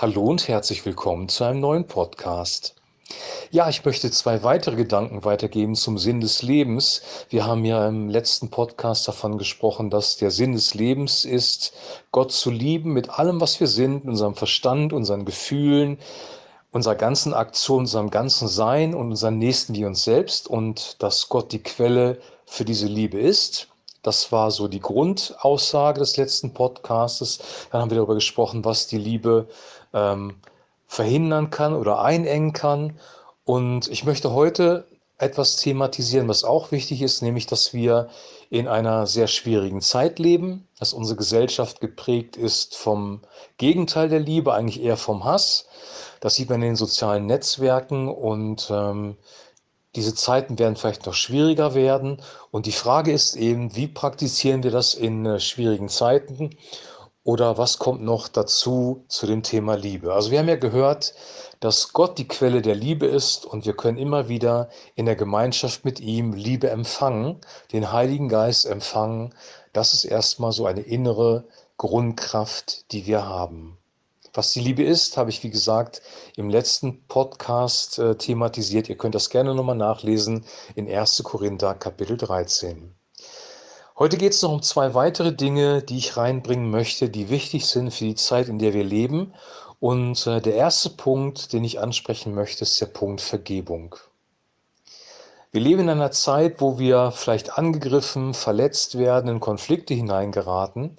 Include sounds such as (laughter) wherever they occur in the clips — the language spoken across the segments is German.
Hallo und herzlich willkommen zu einem neuen Podcast. Ja, ich möchte zwei weitere Gedanken weitergeben zum Sinn des Lebens. Wir haben ja im letzten Podcast davon gesprochen, dass der Sinn des Lebens ist, Gott zu lieben mit allem, was wir sind, unserem Verstand, unseren Gefühlen, unserer ganzen Aktion, unserem ganzen Sein und unseren Nächsten wie uns selbst und dass Gott die Quelle für diese Liebe ist. Das war so die Grundaussage des letzten Podcastes. Dann haben wir darüber gesprochen, was die Liebe ähm, verhindern kann oder einengen kann. Und ich möchte heute etwas thematisieren, was auch wichtig ist, nämlich, dass wir in einer sehr schwierigen Zeit leben, dass unsere Gesellschaft geprägt ist vom Gegenteil der Liebe, eigentlich eher vom Hass. Das sieht man in den sozialen Netzwerken und ähm, diese Zeiten werden vielleicht noch schwieriger werden. Und die Frage ist eben, wie praktizieren wir das in äh, schwierigen Zeiten? Oder was kommt noch dazu zu dem Thema Liebe? Also wir haben ja gehört, dass Gott die Quelle der Liebe ist und wir können immer wieder in der Gemeinschaft mit ihm Liebe empfangen, den Heiligen Geist empfangen. Das ist erstmal so eine innere Grundkraft, die wir haben. Was die Liebe ist, habe ich, wie gesagt, im letzten Podcast äh, thematisiert. Ihr könnt das gerne nochmal nachlesen in 1. Korinther Kapitel 13. Heute geht es noch um zwei weitere Dinge, die ich reinbringen möchte, die wichtig sind für die Zeit, in der wir leben. Und äh, der erste Punkt, den ich ansprechen möchte, ist der Punkt Vergebung. Wir leben in einer Zeit, wo wir vielleicht angegriffen, verletzt werden, in Konflikte hineingeraten.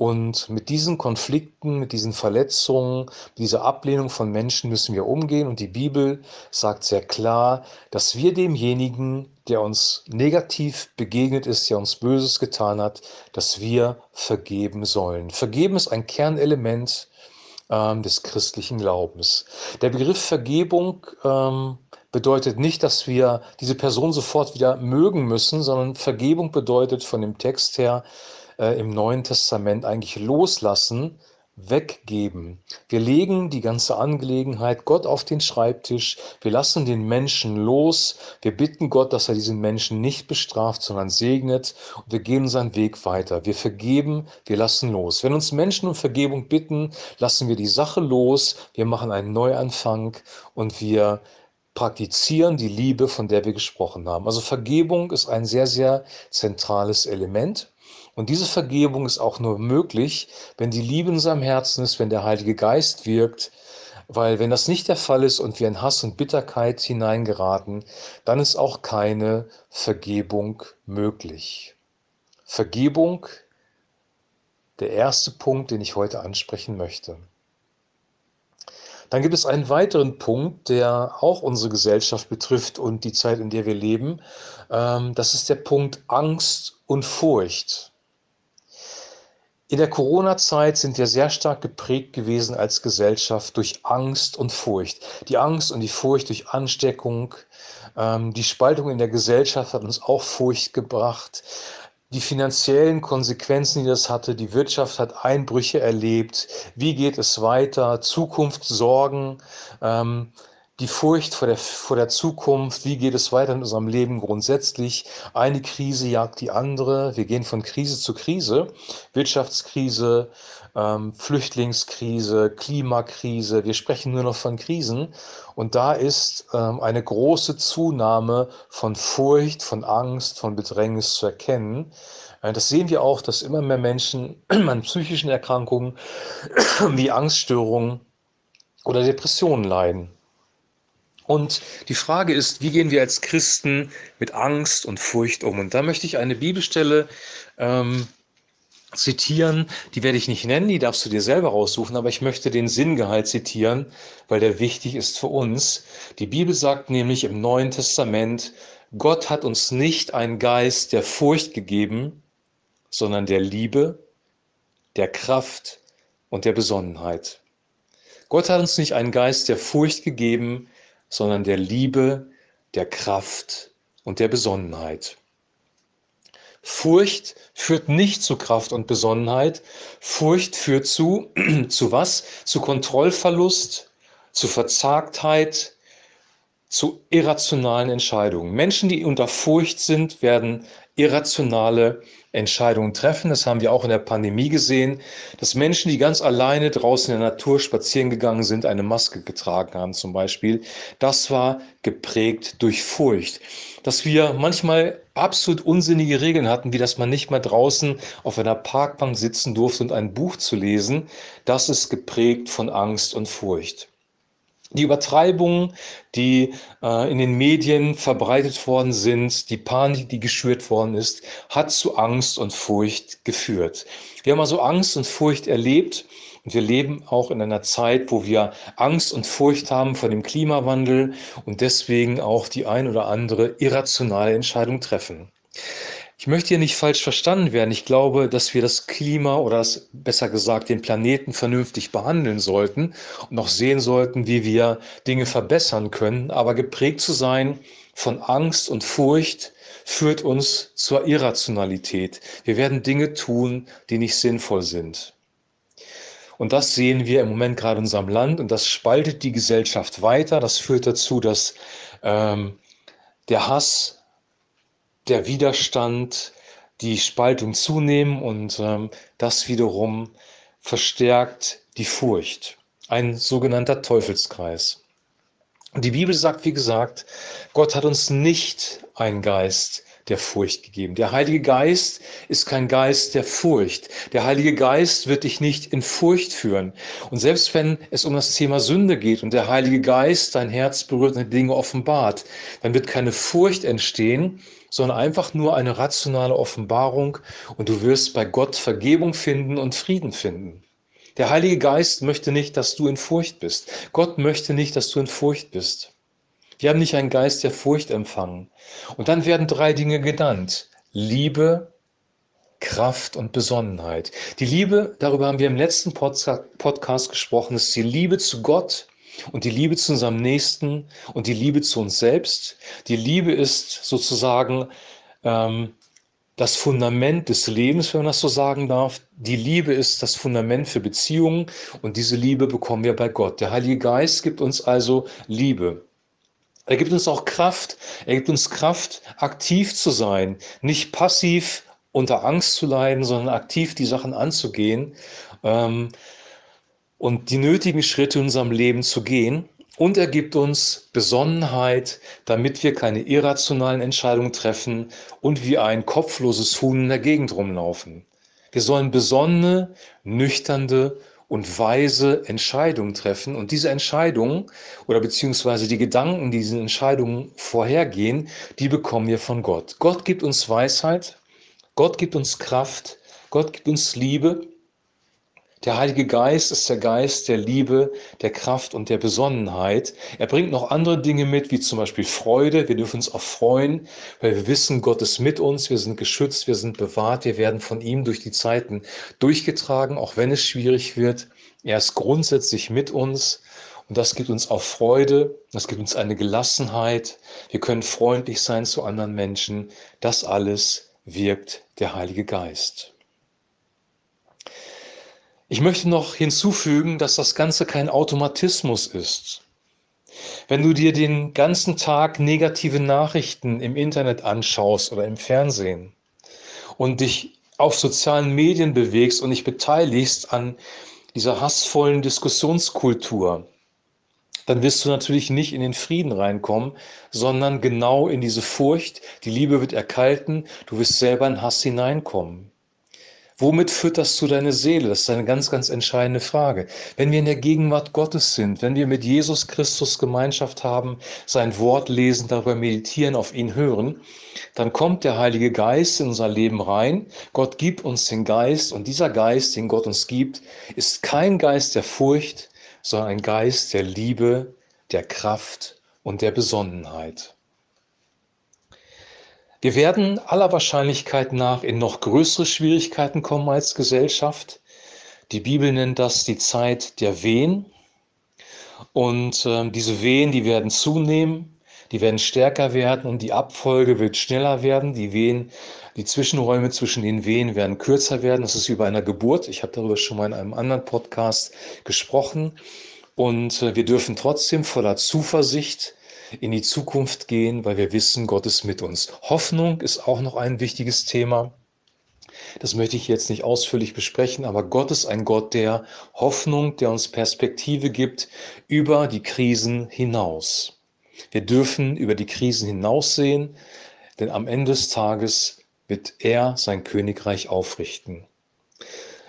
Und mit diesen Konflikten, mit diesen Verletzungen, mit dieser Ablehnung von Menschen müssen wir umgehen. Und die Bibel sagt sehr klar, dass wir demjenigen, der uns negativ begegnet ist, der uns Böses getan hat, dass wir vergeben sollen. Vergeben ist ein Kernelement ähm, des christlichen Glaubens. Der Begriff Vergebung ähm, bedeutet nicht, dass wir diese Person sofort wieder mögen müssen, sondern Vergebung bedeutet von dem Text her, äh, im Neuen Testament eigentlich loslassen, weggeben. Wir legen die ganze Angelegenheit Gott auf den Schreibtisch. Wir lassen den Menschen los. Wir bitten Gott, dass er diesen Menschen nicht bestraft, sondern segnet. Und wir gehen seinen Weg weiter. Wir vergeben, wir lassen los. Wenn uns Menschen um Vergebung bitten, lassen wir die Sache los. Wir machen einen Neuanfang und wir praktizieren die Liebe, von der wir gesprochen haben. Also Vergebung ist ein sehr, sehr zentrales Element. Und diese Vergebung ist auch nur möglich, wenn die Liebe in seinem Herzen ist, wenn der Heilige Geist wirkt. Weil wenn das nicht der Fall ist und wir in Hass und Bitterkeit hineingeraten, dann ist auch keine Vergebung möglich. Vergebung, der erste Punkt, den ich heute ansprechen möchte. Dann gibt es einen weiteren Punkt, der auch unsere Gesellschaft betrifft und die Zeit, in der wir leben. Ähm, das ist der Punkt Angst und Furcht. In der Corona-Zeit sind wir sehr stark geprägt gewesen als Gesellschaft durch Angst und Furcht. Die Angst und die Furcht durch Ansteckung. Ähm, die Spaltung in der Gesellschaft hat uns auch Furcht gebracht. Die finanziellen Konsequenzen, die das hatte, die Wirtschaft hat Einbrüche erlebt. Wie geht es weiter? Zukunftssorgen. Ähm, die Furcht vor der, vor der Zukunft, wie geht es weiter in unserem Leben grundsätzlich. Eine Krise jagt die andere. Wir gehen von Krise zu Krise. Wirtschaftskrise, ähm, Flüchtlingskrise, Klimakrise. Wir sprechen nur noch von Krisen. Und da ist ähm, eine große Zunahme von Furcht, von Angst, von Bedrängnis zu erkennen. Äh, das sehen wir auch, dass immer mehr Menschen (clears throat) an psychischen Erkrankungen (clears throat) wie Angststörungen oder Depressionen leiden. Und die Frage ist, wie gehen wir als Christen mit Angst und Furcht um? Und da möchte ich eine Bibelstelle ähm, zitieren, die werde ich nicht nennen, die darfst du dir selber raussuchen, aber ich möchte den Sinngehalt zitieren, weil der wichtig ist für uns. Die Bibel sagt nämlich im Neuen Testament, Gott hat uns nicht einen Geist der Furcht gegeben, sondern der Liebe, der Kraft und der Besonnenheit. Gott hat uns nicht einen Geist der Furcht gegeben, sondern der Liebe, der Kraft und der Besonnenheit. Furcht führt nicht zu Kraft und Besonnenheit. Furcht führt zu, (clears throat) zu was? Zu Kontrollverlust, zu Verzagtheit, zu irrationalen Entscheidungen. Menschen, die unter Furcht sind, werden irrationale Entscheidungen treffen. Das haben wir auch in der Pandemie gesehen, dass Menschen, die ganz alleine draußen in der Natur spazieren gegangen sind, eine Maske getragen haben zum Beispiel. Das war geprägt durch Furcht. Dass wir manchmal absolut unsinnige Regeln hatten, wie dass man nicht mal draußen auf einer Parkbank sitzen durfte und ein Buch zu lesen, das ist geprägt von Angst und Furcht. Die Übertreibungen, die äh, in den Medien verbreitet worden sind, die Panik, die geschürt worden ist, hat zu Angst und Furcht geführt. Wir haben also Angst und Furcht erlebt und wir leben auch in einer Zeit, wo wir Angst und Furcht haben vor dem Klimawandel und deswegen auch die ein oder andere irrationale Entscheidung treffen. Ich möchte hier nicht falsch verstanden werden. Ich glaube, dass wir das Klima oder das, besser gesagt den Planeten vernünftig behandeln sollten und auch sehen sollten, wie wir Dinge verbessern können. Aber geprägt zu sein von Angst und Furcht führt uns zur Irrationalität. Wir werden Dinge tun, die nicht sinnvoll sind. Und das sehen wir im Moment gerade in unserem Land und das spaltet die Gesellschaft weiter. Das führt dazu, dass ähm, der Hass der Widerstand, die Spaltung zunehmen und ähm, das wiederum verstärkt die Furcht. Ein sogenannter Teufelskreis. Die Bibel sagt, wie gesagt, Gott hat uns nicht einen Geist der Furcht gegeben. Der Heilige Geist ist kein Geist der Furcht. Der Heilige Geist wird dich nicht in Furcht führen. Und selbst wenn es um das Thema Sünde geht und der Heilige Geist dein Herz berührt und Dinge offenbart, dann wird keine Furcht entstehen, sondern einfach nur eine rationale Offenbarung und du wirst bei Gott Vergebung finden und Frieden finden. Der Heilige Geist möchte nicht, dass du in Furcht bist. Gott möchte nicht, dass du in Furcht bist. Wir haben nicht einen Geist der Furcht empfangen. Und dann werden drei Dinge genannt. Liebe, Kraft und Besonnenheit. Die Liebe, darüber haben wir im letzten Podcast gesprochen, ist die Liebe zu Gott und die Liebe zu unserem Nächsten und die Liebe zu uns selbst. Die Liebe ist sozusagen ähm, das Fundament des Lebens, wenn man das so sagen darf. Die Liebe ist das Fundament für Beziehungen und diese Liebe bekommen wir bei Gott. Der Heilige Geist gibt uns also Liebe. Er gibt uns auch Kraft. Er gibt uns Kraft, aktiv zu sein, nicht passiv unter Angst zu leiden, sondern aktiv die Sachen anzugehen. Ähm, und die nötigen Schritte in unserem Leben zu gehen. Und er gibt uns Besonnenheit, damit wir keine irrationalen Entscheidungen treffen und wie ein kopfloses Huhn in der Gegend rumlaufen. Wir sollen besonnene, nüchternde und weise Entscheidungen treffen. Und diese Entscheidungen oder beziehungsweise die Gedanken, die diesen Entscheidungen vorhergehen, die bekommen wir von Gott. Gott gibt uns Weisheit, Gott gibt uns Kraft, Gott gibt uns Liebe der Heilige Geist ist der Geist der Liebe, der Kraft und der Besonnenheit. Er bringt noch andere Dinge mit, wie zum Beispiel Freude. Wir dürfen uns auch freuen, weil wir wissen, Gott ist mit uns, wir sind geschützt, wir sind bewahrt, wir werden von ihm durch die Zeiten durchgetragen, auch wenn es schwierig wird. Er ist grundsätzlich mit uns und das gibt uns auch Freude, das gibt uns eine Gelassenheit. Wir können freundlich sein zu anderen Menschen. Das alles wirkt der Heilige Geist. Ich möchte noch hinzufügen, dass das Ganze kein Automatismus ist. Wenn du dir den ganzen Tag negative Nachrichten im Internet anschaust oder im Fernsehen und dich auf sozialen Medien bewegst und dich beteiligst an dieser hassvollen Diskussionskultur, dann wirst du natürlich nicht in den Frieden reinkommen, sondern genau in diese Furcht. Die Liebe wird erkalten, du wirst selber in Hass hineinkommen. Womit fütterst du deine Seele? Das ist eine ganz, ganz entscheidende Frage. Wenn wir in der Gegenwart Gottes sind, wenn wir mit Jesus Christus Gemeinschaft haben, sein Wort lesen, darüber meditieren, auf ihn hören, dann kommt der Heilige Geist in unser Leben rein. Gott gibt uns den Geist und dieser Geist, den Gott uns gibt, ist kein Geist der Furcht, sondern ein Geist der Liebe, der Kraft und der Besonnenheit. Wir werden aller Wahrscheinlichkeit nach in noch größere Schwierigkeiten kommen als Gesellschaft. Die Bibel nennt das die Zeit der Wehen. Und äh, diese Wehen, die werden zunehmen, die werden stärker werden und die Abfolge wird schneller werden. Die Wehen, die Zwischenräume zwischen den Wehen werden kürzer werden. Das ist wie bei einer Geburt. Ich habe darüber schon mal in einem anderen Podcast gesprochen. Und äh, wir dürfen trotzdem voller Zuversicht in die Zukunft gehen, weil wir wissen, Gott ist mit uns. Hoffnung ist auch noch ein wichtiges Thema. Das möchte ich jetzt nicht ausführlich besprechen, aber Gott ist ein Gott der Hoffnung, der uns Perspektive gibt über die Krisen hinaus. Wir dürfen über die Krisen hinaussehen, denn am Ende des Tages wird er sein Königreich aufrichten.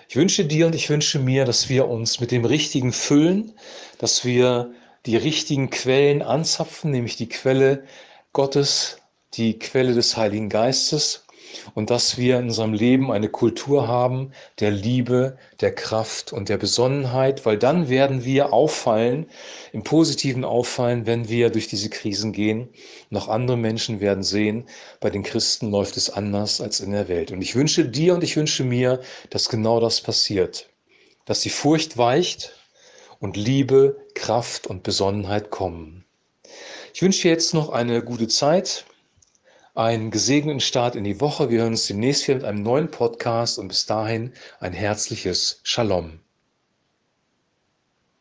Ich wünsche dir und ich wünsche mir, dass wir uns mit dem Richtigen füllen, dass wir die richtigen Quellen anzapfen, nämlich die Quelle Gottes, die Quelle des Heiligen Geistes und dass wir in unserem Leben eine Kultur haben der Liebe, der Kraft und der Besonnenheit, weil dann werden wir auffallen, im positiven auffallen, wenn wir durch diese Krisen gehen. Noch andere Menschen werden sehen, bei den Christen läuft es anders als in der Welt. Und ich wünsche dir und ich wünsche mir, dass genau das passiert, dass die Furcht weicht und Liebe, Kraft und Besonnenheit kommen. Ich wünsche dir jetzt noch eine gute Zeit einen gesegneten Start in die Woche. Wir hören uns demnächst wieder mit einem neuen Podcast und bis dahin ein herzliches Shalom.